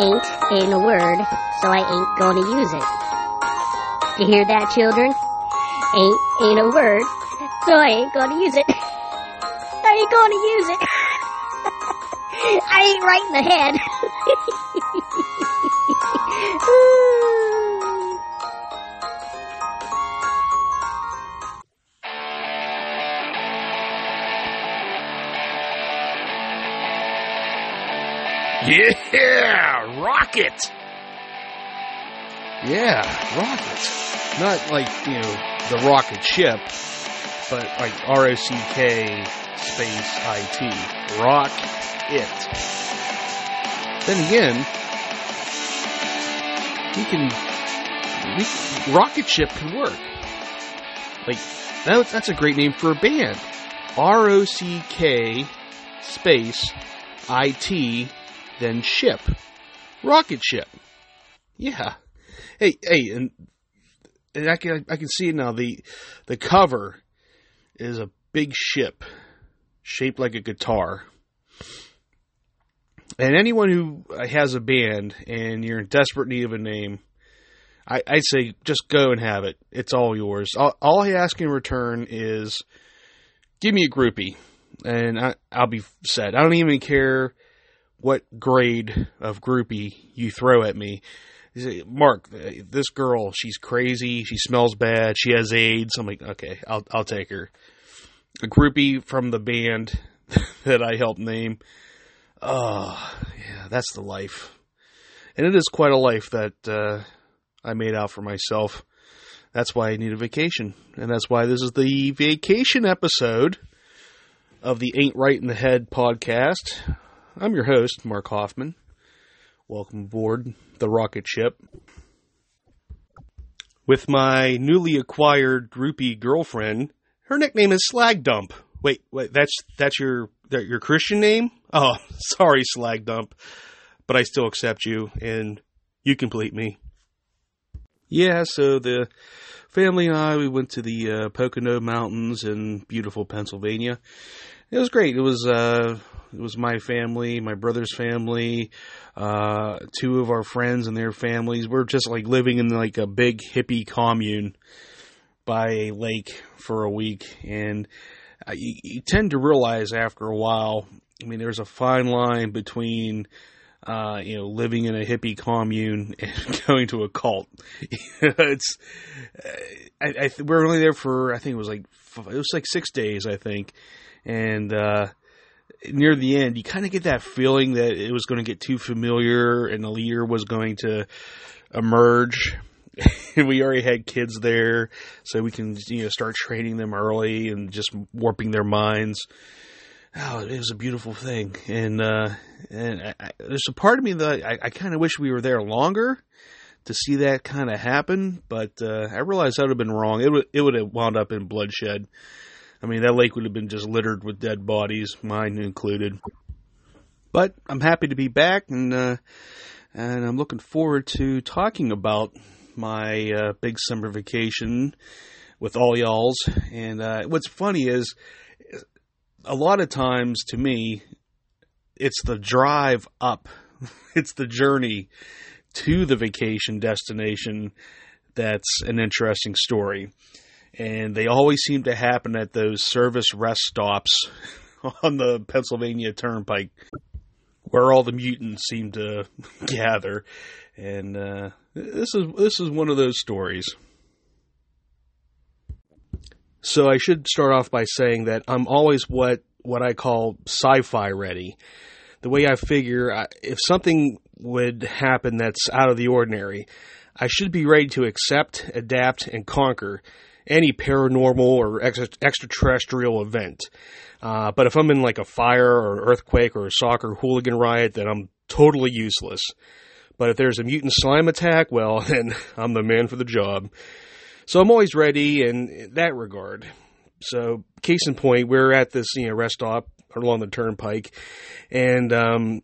Ain't ain't a word, so I ain't gonna use it. You hear that, children? Ain't ain't a word, so I ain't gonna use it. I ain't gonna use it. I ain't right in the head. rocket. Yeah, rocket. Not like, you know, the rocket ship, but like R O C K space I T. Rock it. Then again, we can, we, rocket ship can work. Like, that, that's a great name for a band. R O C K space I T then ship. Rocket ship. Yeah. Hey, hey, and, and I can I can see now. The the cover is a big ship shaped like a guitar. And anyone who has a band and you're in desperate need of a name, I, I say just go and have it. It's all yours. All, all I ask in return is give me a groupie, and I, I'll be set. I don't even care what grade of groupie you throw at me. Mark, this girl, she's crazy. She smells bad. She has AIDS. I'm like, okay, I'll I'll take her. A groupie from the band that I helped name. Oh, yeah, that's the life, and it is quite a life that uh, I made out for myself. That's why I need a vacation, and that's why this is the vacation episode of the Ain't Right in the Head podcast. I'm your host, Mark Hoffman. Welcome aboard the rocket ship. With my newly acquired groupie girlfriend, her nickname is Slag Dump. Wait, wait, that's that's your that your Christian name? Oh, sorry, Slag Dump, but I still accept you, and you complete me. Yeah, so the family and I we went to the uh, Pocono Mountains in beautiful Pennsylvania. It was great. It was uh, it was my family, my brother's family, uh, two of our friends and their families. We're just like living in like a big hippie commune by a lake for a week, and you tend to realize after a while. I mean, there's a fine line between uh, you know, living in a hippie commune and going to a cult. it's, I, I, we're only there for, I think it was like, it was like six days, I think. And, uh, near the end, you kind of get that feeling that it was going to get too familiar and the leader was going to emerge. we already had kids there, so we can you know start training them early and just warping their minds. Oh, it was a beautiful thing, and uh, and I, I, there's a part of me that I, I kind of wish we were there longer to see that kind of happen, but uh, I realized that would have been wrong. It would it would have wound up in bloodshed. I mean, that lake would have been just littered with dead bodies, mine included. But I'm happy to be back, and uh, and I'm looking forward to talking about my uh, big summer vacation with all y'all's. And uh, what's funny is, a lot of times to me, it's the drive up, it's the journey to the vacation destination that's an interesting story and they always seem to happen at those service rest stops on the Pennsylvania Turnpike, where all the mutants seem to gather. And uh, this is this is one of those stories. So I should start off by saying that I'm always what what I call sci-fi ready. The way I figure, if something would happen that's out of the ordinary, I should be ready to accept, adapt, and conquer any paranormal or extraterrestrial event. Uh, but if I'm in like a fire or earthquake or a soccer hooligan riot, then I'm totally useless. But if there's a mutant slime attack, well, then I'm the man for the job. So I'm always ready in that regard. So, case in point, we're at this you know rest stop along the turnpike, and um,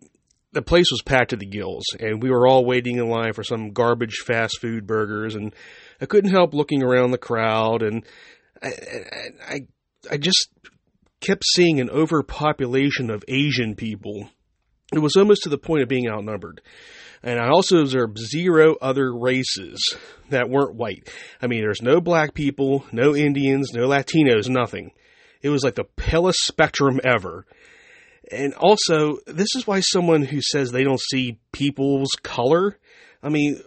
the place was packed to the gills, and we were all waiting in line for some garbage fast food burgers, and I couldn't help looking around the crowd, and I, I, I just kept seeing an overpopulation of Asian people it was almost to the point of being outnumbered. And I also observed zero other races that weren't white. I mean, there's no black people, no Indians, no Latinos, nothing. It was like the palest spectrum ever. And also, this is why someone who says they don't see people's color, I mean,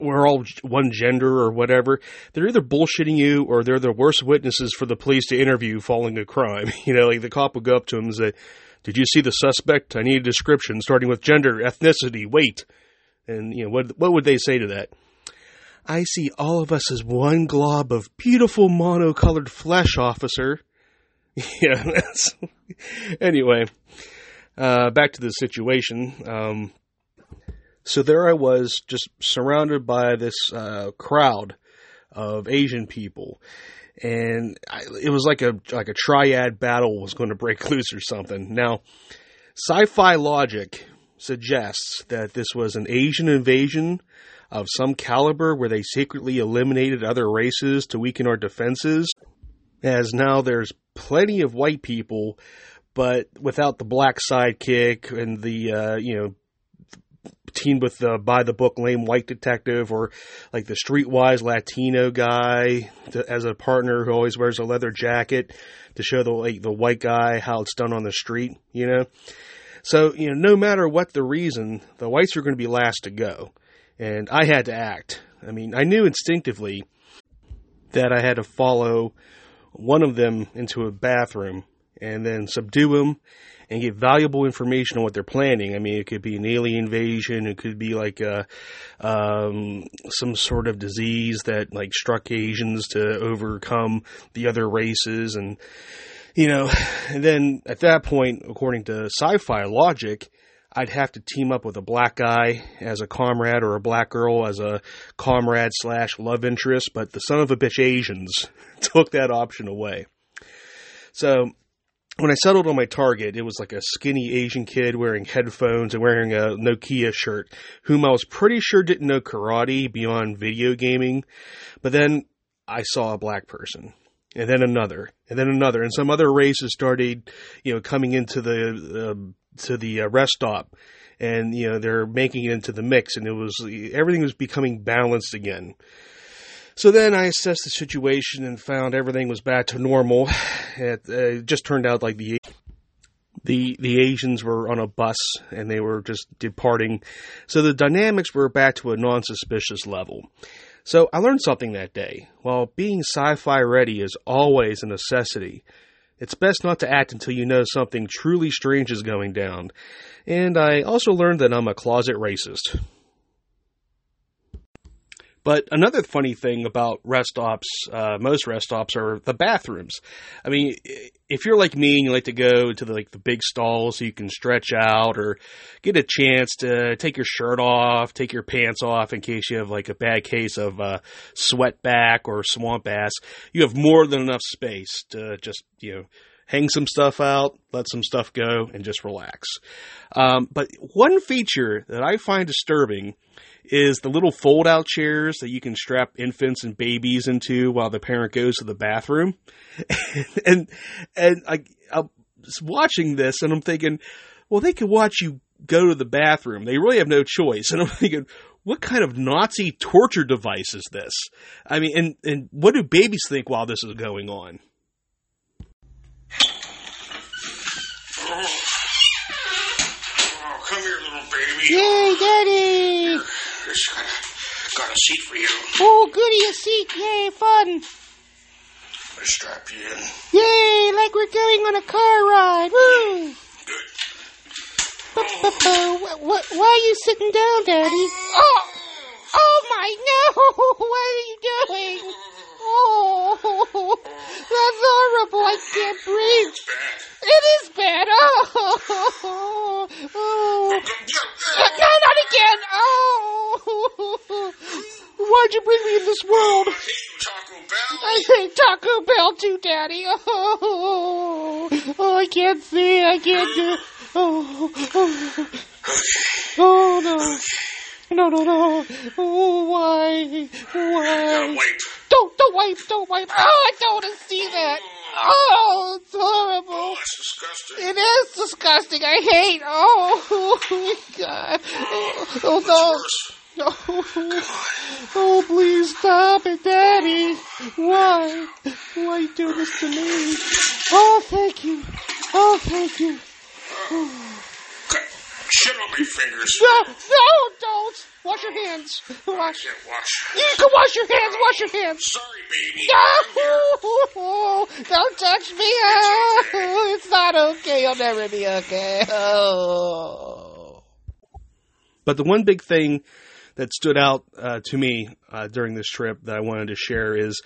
we're all one gender or whatever, they're either bullshitting you or they're the worst witnesses for the police to interview following a crime. You know, like the cop will go up to him and say, Did you see the suspect? I need a description starting with gender, ethnicity, weight. And, you know, what, what would they say to that? I see all of us as one glob of beautiful monocolored flesh, officer. yeah, that's. anyway, uh, back to the situation. Um, so there I was, just surrounded by this uh, crowd of Asian people, and I, it was like a like a triad battle was going to break loose or something. Now, sci-fi logic suggests that this was an Asian invasion of some caliber where they secretly eliminated other races to weaken our defenses. As now there's plenty of white people, but without the black sidekick and the, uh, you know, team with the by the book lame white detective or like the streetwise Latino guy to, as a partner who always wears a leather jacket to show the like the white guy how it's done on the street, you know. So, you know, no matter what the reason, the whites are going to be last to go. And I had to act. I mean, I knew instinctively that I had to follow one of them into a bathroom and then subdue them and get valuable information on what they're planning. I mean, it could be an alien invasion. It could be like a, um, some sort of disease that like struck Asians to overcome the other races. And, you know, and then at that point, according to sci-fi logic, I'd have to team up with a black guy as a comrade or a black girl as a comrade slash love interest, but the son of a bitch Asians took that option away. So when I settled on my target, it was like a skinny Asian kid wearing headphones and wearing a Nokia shirt, whom I was pretty sure didn't know karate beyond video gaming. But then I saw a black person and then another, and then another, and some other races started, you know, coming into the uh, to the uh, rest stop, and you know they're making it into the mix, and it was everything was becoming balanced again. So then I assessed the situation and found everything was back to normal. It, uh, just turned out like the the the Asians were on a bus and they were just departing, so the dynamics were back to a non-suspicious level. So I learned something that day. While being sci fi ready is always a necessity, it's best not to act until you know something truly strange is going down. And I also learned that I'm a closet racist. But another funny thing about rest stops, uh, most rest stops are the bathrooms. I mean, if you're like me and you like to go to the, like the big stalls so you can stretch out or get a chance to take your shirt off, take your pants off in case you have like a bad case of uh, sweat back or swamp ass, you have more than enough space to just you know hang some stuff out, let some stuff go, and just relax. Um, but one feature that I find disturbing is the little fold out chairs that you can strap infants and babies into while the parent goes to the bathroom. and and I, I was watching this and I'm thinking, well, they could watch you go to the bathroom. They really have no choice. And I'm thinking, what kind of Nazi torture device is this? I mean, and, and what do babies think while this is going on? Oh, come here, little baby. Yay, Daddy! Here's uh, got a, seat for you. Oh, goody, a seat. Yay, fun. I strap you in. Yay, like we're going on a car ride. Woo! Good. What, what, why are you sitting down, Daddy? Oh, oh my, no! What are you doing? Oh, that's horrible. I can't breathe. It's bad. It is bad. Oh, oh. No, not again. Oh. Why'd you bring me in this world? I hate you, Taco Bell. I hate Taco Bell too, Daddy. Oh, oh I can't see. I can't do. Oh, oh, oh no. No, no, no. Oh, why? Why? Wait. Don't, don't wipe, don't wipe. Oh, I don't want to see that. Oh, it's horrible. Oh, that's disgusting. It is disgusting. I hate. Oh, oh my God. Oh, oh no. Worse. Oh, oh, please stop it, Daddy. Why? Why you do this to me? Oh, thank you. Oh, thank you. Cut oh. Shit on my fingers. No, no, don't. Wash your hands. Wash. Can't wash. You can wash your hands. Wash your hands. Sorry, baby. No, don't touch me. Oh, it's not okay. You'll never be okay. Oh. But the one big thing that stood out uh, to me uh, during this trip that I wanted to share is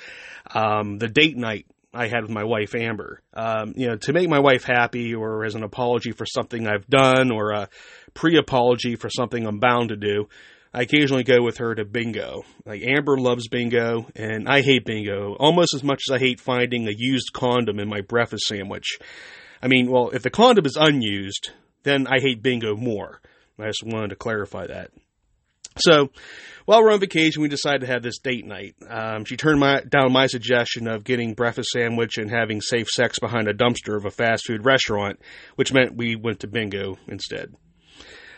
um, the date night I had with my wife Amber. Um, you know, to make my wife happy, or as an apology for something I've done, or a pre-apology for something I'm bound to do. I occasionally go with her to bingo. Like Amber loves bingo, and I hate bingo almost as much as I hate finding a used condom in my breakfast sandwich. I mean, well, if the condom is unused, then I hate bingo more. I just wanted to clarify that. So, while we're on vacation, we decided to have this date night. Um, she turned my, down my suggestion of getting breakfast sandwich and having safe sex behind a dumpster of a fast food restaurant, which meant we went to bingo instead.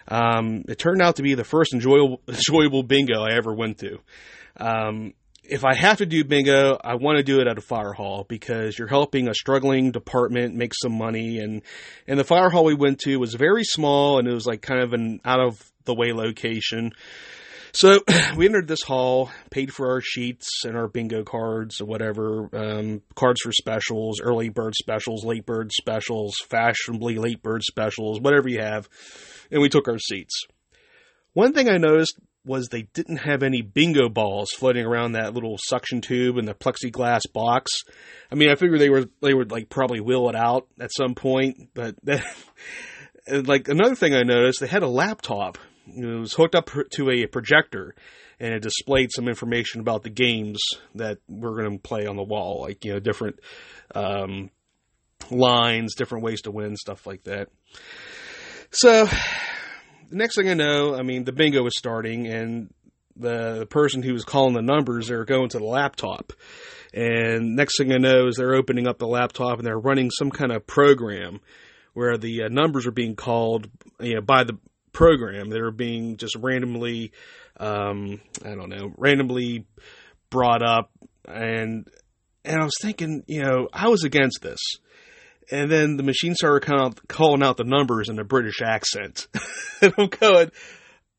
Um, it turned out to be the first enjoyable, enjoyable bingo I ever went to. Um, if I have to do bingo, I want to do it at a fire hall because you're helping a struggling department make some money. And, and the fire hall we went to was very small and it was like kind of an out of the way location. So we entered this hall, paid for our sheets and our bingo cards or whatever, um, cards for specials, early bird specials, late bird specials, fashionably late bird specials, whatever you have. And we took our seats. One thing I noticed was they didn't have any bingo balls floating around that little suction tube in the plexiglass box. I mean, I figured they were they would like probably wheel it out at some point, but that, like another thing I noticed, they had a laptop. It was hooked up to a projector, and it displayed some information about the games that we're going to play on the wall, like you know different um, lines, different ways to win, stuff like that. So the next thing I know, I mean, the bingo is starting, and the person who was calling the numbers, they're going to the laptop. And next thing I know is they're opening up the laptop and they're running some kind of program where the uh, numbers are being called you know, by the program. that are being just randomly, um, I don't know, randomly brought up. And and I was thinking, you know, I was against this and then the machine started kind of calling out the numbers in a British accent. and I'm going,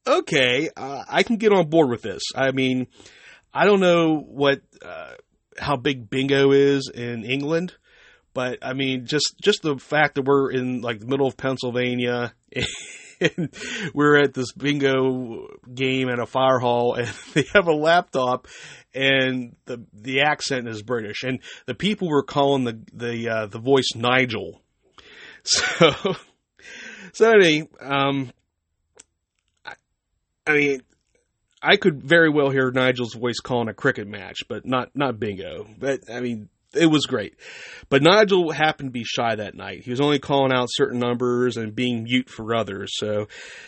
okay, uh, I can get on board with this. I mean, I don't know what uh, how big bingo is in England, but I mean, just just the fact that we're in like the middle of Pennsylvania. And we're at this bingo game at a fire hall, and they have a laptop, and the the accent is British, and the people were calling the the uh, the voice Nigel. So, so anyway, um, I, I mean, I could very well hear Nigel's voice calling a cricket match, but not not bingo. But I mean, it was great. But Nigel happened to be shy that night. He was only calling out certain numbers and being mute for others. So,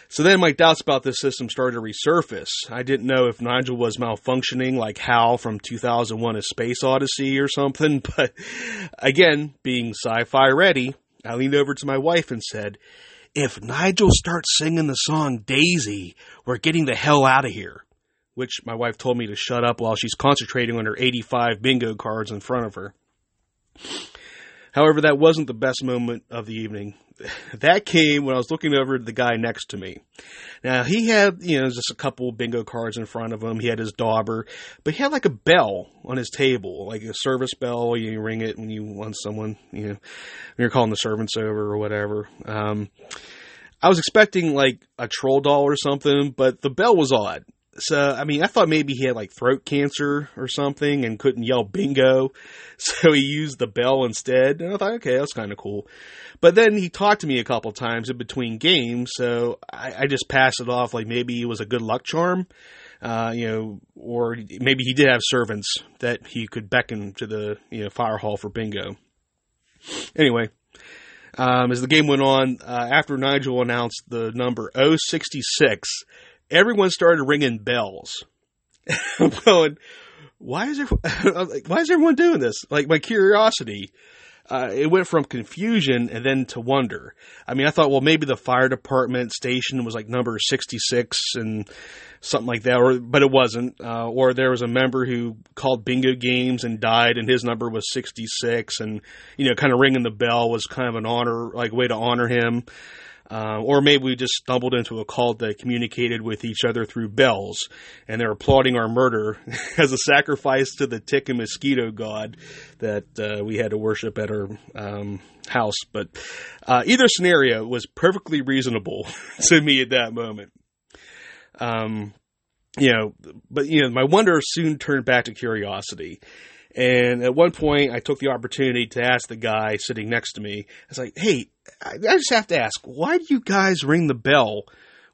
so then my doubts about this system started to resurface. I didn't know if Nigel was malfunctioning like Hal from 2001: A Space Odyssey or something. But again, being sci-fi ready, I leaned over to my wife and said, "If Nigel starts singing the song Daisy, we're getting the hell out of here." which my wife told me to shut up while she's concentrating on her 85 bingo cards in front of her. However, that wasn't the best moment of the evening. That came when I was looking over the guy next to me. Now, he had, you know, just a couple bingo cards in front of him. He had his dauber, but he had like a bell on his table, like a service bell. You ring it when you want someone, you know, when you're calling the servants over or whatever. Um, I was expecting like a troll doll or something, but the bell was odd. So, I mean, I thought maybe he had like throat cancer or something and couldn't yell bingo. So he used the bell instead. And I thought, okay, that's kind of cool. But then he talked to me a couple times in between games. So I, I just passed it off like maybe it was a good luck charm. Uh, you know, or maybe he did have servants that he could beckon to the, you know, fire hall for bingo. Anyway, um, as the game went on, uh, after Nigel announced the number 066, everyone started ringing bells. I'm going, why is like, why is everyone doing this? Like my curiosity, uh, it went from confusion and then to wonder. I mean, I thought, well, maybe the fire department station was like number 66 and something like that, or, but it wasn't. Uh, or there was a member who called bingo games and died and his number was 66 and, you know, kind of ringing the bell was kind of an honor, like way to honor him. Uh, or maybe we just stumbled into a cult that communicated with each other through bells, and they're applauding our murder as a sacrifice to the tick and mosquito god that uh, we had to worship at our um, house. But uh, either scenario was perfectly reasonable to me at that moment. Um, you know, but you know, my wonder soon turned back to curiosity. And at one point, I took the opportunity to ask the guy sitting next to me, I was like, hey, I just have to ask, why do you guys ring the bell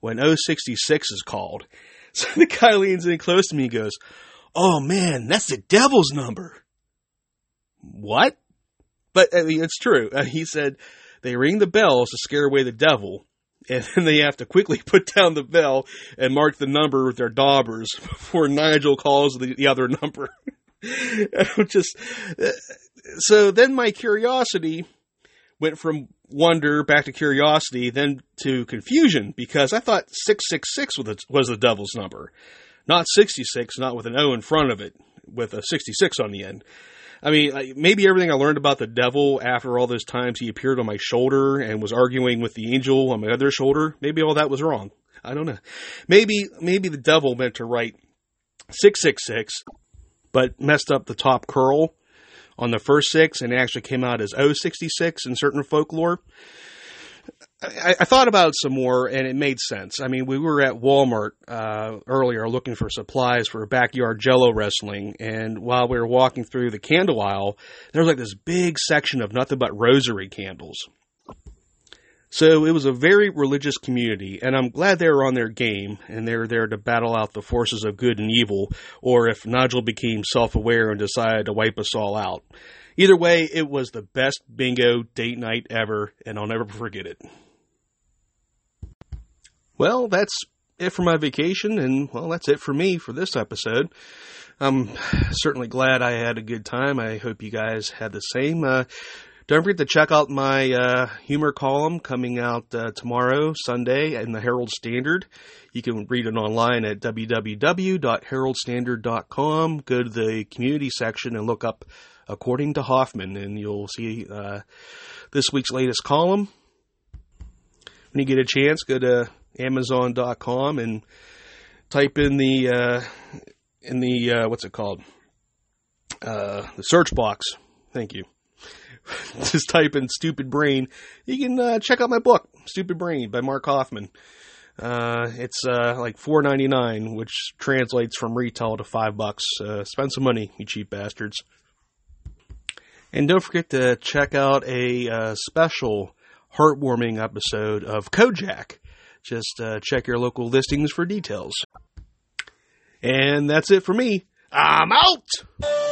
when 066 is called? So the guy leans in close to me and goes, oh man, that's the devil's number. What? But I mean, it's true. Uh, he said they ring the bells to scare away the devil, and then they have to quickly put down the bell and mark the number with their daubers before Nigel calls the, the other number. just so then my curiosity went from wonder back to curiosity, then to confusion because I thought 666 was the, was the devil's number, not 66, not with an O in front of it, with a 66 on the end. I mean, maybe everything I learned about the devil after all those times he appeared on my shoulder and was arguing with the angel on my other shoulder, maybe all that was wrong. I don't know. Maybe, maybe the devil meant to write 666 but messed up the top curl on the first six and it actually came out as 066 in certain folklore. I, I, thought about it some more and it made sense. I mean, we were at Walmart uh, earlier looking for supplies for backyard jello wrestling, and while we were walking through the candle aisle, there was like this big section of nothing but rosary candles. So it was a very religious community, and I'm glad they were on their game and they were there to battle out the forces of good and evil, or if Nigel became self aware and decided to wipe us all out. Either way, it was the best bingo date night ever, and I'll never forget it. Well, that's it for my vacation, and well, that's it for me for this episode. I'm certainly glad I had a good time. I hope you guys had the same. Uh, don't forget to check out my uh, humor column coming out uh, tomorrow, Sunday, in the Herald Standard. You can read it online at www.heraldstandard.com. Go to the community section and look up According to Hoffman, and you'll see uh, this week's latest column. When you get a chance, go to Amazon.com and type in the uh, in the uh, what's it called uh, the search box. Thank you just type in stupid brain, you can uh, check out my book, Stupid Brain by Mark Hoffman. Uh, it's uh, like four ninety nine, which translates from retail to five bucks. Uh, spend some money, you cheap bastards. And don't forget to check out a uh, special heartwarming episode of Kojak. Just uh, check your local listings for details. And that's it for me. I'm out!